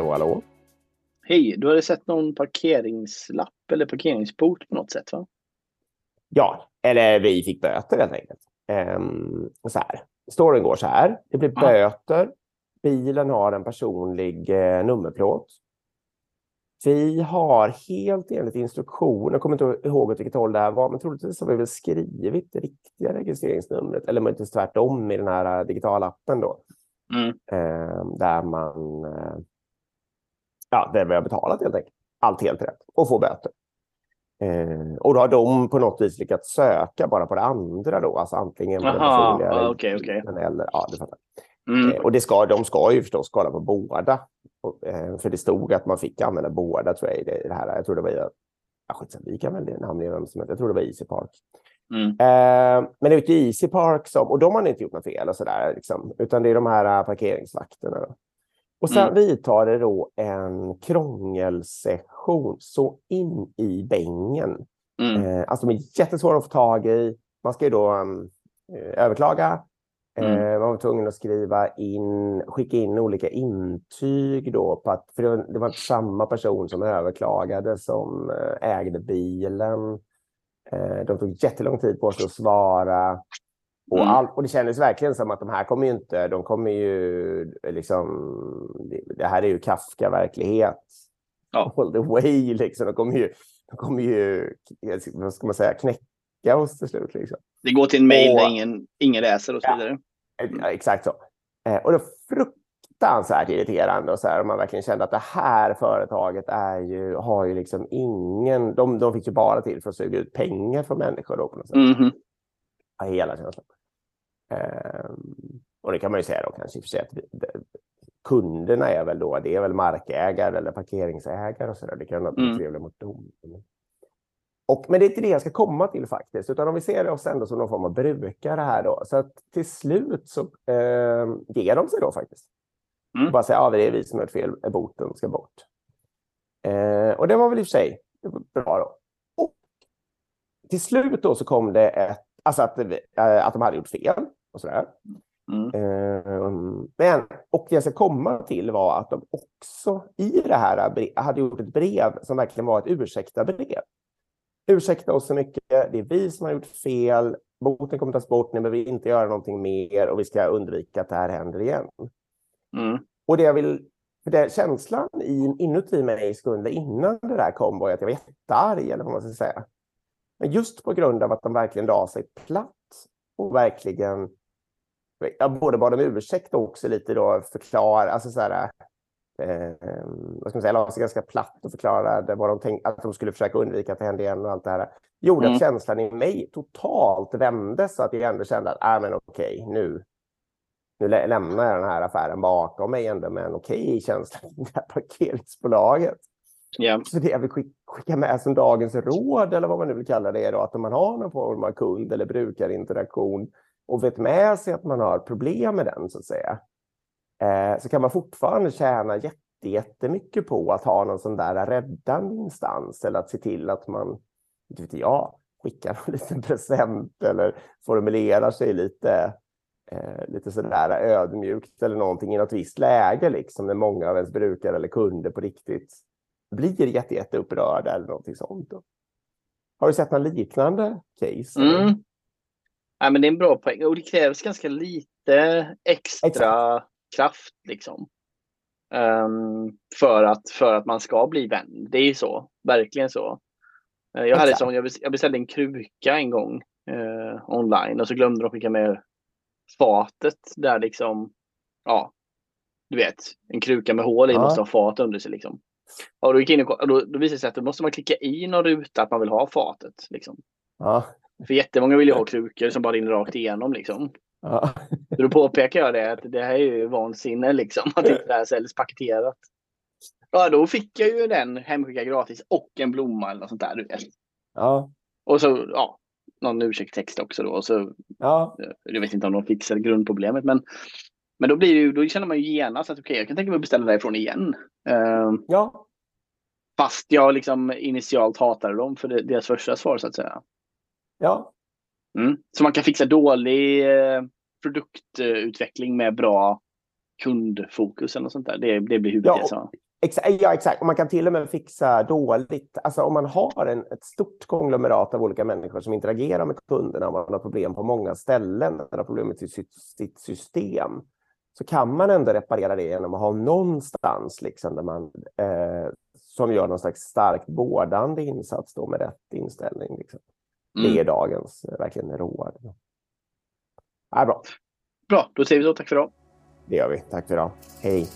Hallå, hallå. Hej, du hade sett någon parkeringslapp eller parkeringsbot på något sätt va? Ja, eller vi fick böter helt enkelt. Um, så här. Storyn går så här. Det blir Ja. böter. Bilen har en personlig eh, nummerplåt. Vi har helt enligt instruktioner, jag kommer inte ihåg åt vilket håll det här var, men troligtvis har vi väl skrivit det riktiga registreringsnumret, eller möjligtvis tvärtom i den här eh, digitala appen då. Mm. Eh, där man eh, ja, där vi har betalat helt enkelt. Allt helt rätt och får böter. Eh, och då har de på något vis lyckats söka bara på det andra då, alltså antingen på den Aha, personliga ja, okej, okej. registreringen eller ja, du fattar. Mm. Eh, och det ska, de ska ju förstås kolla på båda. Och, eh, för det stod att man fick använda båda tror jag i det, i det här. Jag tror det var i, ja, skitsamma, vi kan väl namnet vem som helst. Jag tror det var Easy Park. Mm. Eh, men det är ju Easy Park som, och de har inte gjort något fel och sådär, liksom, utan det är de här eh, parkeringsvakterna. Då. Och sen Mm. vidtar det då en krångelsession så in i bängen. Mm. Eh, alltså de är jättesvåra att få tag i. Man ska ju då um, eh, överklaga. Mm. Eh, man var tvungen att skriva in, skicka in olika intyg då på att, för det var, det var samma person som överklagade som eh, ägde bilen. De tog jättelång tid på sig att svara. Och, Mm. all, och det kändes verkligen som att de här kommer ju inte, de kommer ju liksom, det, här är ju Kafka-verklighet. Ja. All the way liksom. De kommer ju, de kommer ju, vad ska man säga, knäcka oss till slut liksom. Det går till en mail Och- där ingen, ingen läser och så vidare. Ja, exakt så. Eh, och det är fruktansvärt irriterande och så här, man verkligen kände att det här företaget är ju, har ju liksom ingen, de, de fick ju bara till för att suga ut pengar från människor då på något sätt. Mhm. Hela känslan. Ehm, och det kan man ju säga då kanske i och för sig att vi, det, kunderna är väl då, det är väl markägare eller parkeringsägare och så där. Det kan vara Mm. trevligt mot dem. Och, men det är inte det jag ska komma till faktiskt, utan om vi ser oss ändå som någon form av brukare här då. Så att till slut så eh, ger de sig då faktiskt. Mm. Bara säga, ja det är vi som har gjort fel, boten ska bort. Eh, och det var väl i och för sig bra då. Och till slut då så kom det ett, alltså att, eh, att de hade gjort fel och sådär. Mm. Eh, men, och det jag ska komma till var att de också i det här hade gjort ett brev som verkligen var ett ursäkta-brev. Ursäkta oss så mycket, det är vi som har gjort fel, boten kommer tas bort, ni behöver inte göra någonting mer och vi ska undvika att det här händer igen. Mm. Och det jag vill, för det, känslan i, inuti mig i sekunden innan det där kom var att jag var jättearg, eller vad man ska säga. Men just på grund av att de verkligen la sig platt och verkligen jag både bad om ursäkt och också lite då förklara, alltså så här, eh, vad ska man säga, la sig ganska platt och förklarade vad de tänkte, att de skulle försöka undvika att det hände igen och allt det här. Gjorde Mm. att känslan i mig totalt vände så att jag ändå kände att, äh, men okej, nu, nu lä- lämnar jag den här affären bakom mig ändå med en okej känsla i det här parkeringsbolaget. Yeah. Så det jag vill skicka med som dagens råd, eller vad man nu vill kalla det, är då, att om man har någon form av kund eller brukarinteraktion och vet med sig att man har problem med den, så att säga, eh, så kan man fortfarande tjäna jätte, jättemycket på att ha någon sån där räddande instans eller att se till att man, inte vet jag, skickar en liten present eller formulerar sig lite, eh, lite sådär ödmjukt eller någonting i något visst läge, liksom, när många av ens brukare eller kunder på riktigt blir jätte, jätte upprörda eller någonting sånt. Då. Har du sett några liknande case? Mm. Ja, men det är en bra poäng. Och det krävs ganska lite extra Exakt. kraft liksom. Ehm, för, att, för att man ska bli vän. Det är ju så. Verkligen så. Eh, Jag, hade som, jag bes- jag beställde en kruka en gång eh, online och så glömde de skicka med fatet där liksom, ja, du vet, en kruka med hål i Ja. måste ha fat under sig liksom. Och då gick in och, då, då visade det sig att då måste man klicka i någon ruta att man vill ha fatet. Liksom. Ja. För jättemånga vill ju ha krukor som bara rinner rakt igenom. Liksom. Ja. Så då påpekar jag det att det här är ju vansinne liksom. Att inte det här säljs paketerat. Ja, då fick jag ju den hemskickad gratis och en blomma eller något sånt där. Du vet. Ja. Och så, ja, någon ursäktstext också då. Och så, Ja. jag vet inte om de fixar grundproblemet, men, men då, blir det då känner man ju genast att okej, jag kan tänka mig att beställa därifrån igen. Eh, Ja. fast jag liksom initialt hatade dem för det, deras första svar så att säga. Ja. Mm. Så man kan fixa dålig eh, produktutveckling med bra kundfokus eller sånt där. Det, det blir huvudet. Ja, så. ja, exakt. Och man kan till och med fixa dåligt. Alltså om man har en, ett stort konglomerat av olika människor som interagerar med kunderna och man har problem på många ställen, man har problem med sitt, sitt system, så kan man ändå reparera det genom att ha någonstans liksom där man eh, som gör någon slags starkt vårdande insats då med rätt inställning. Liksom. Mm. Det är dagens eh, verkligen råd. Ja, bra. Bra, då säger vi så. Tack för idag. Det gör vi. Tack för idag. Hej.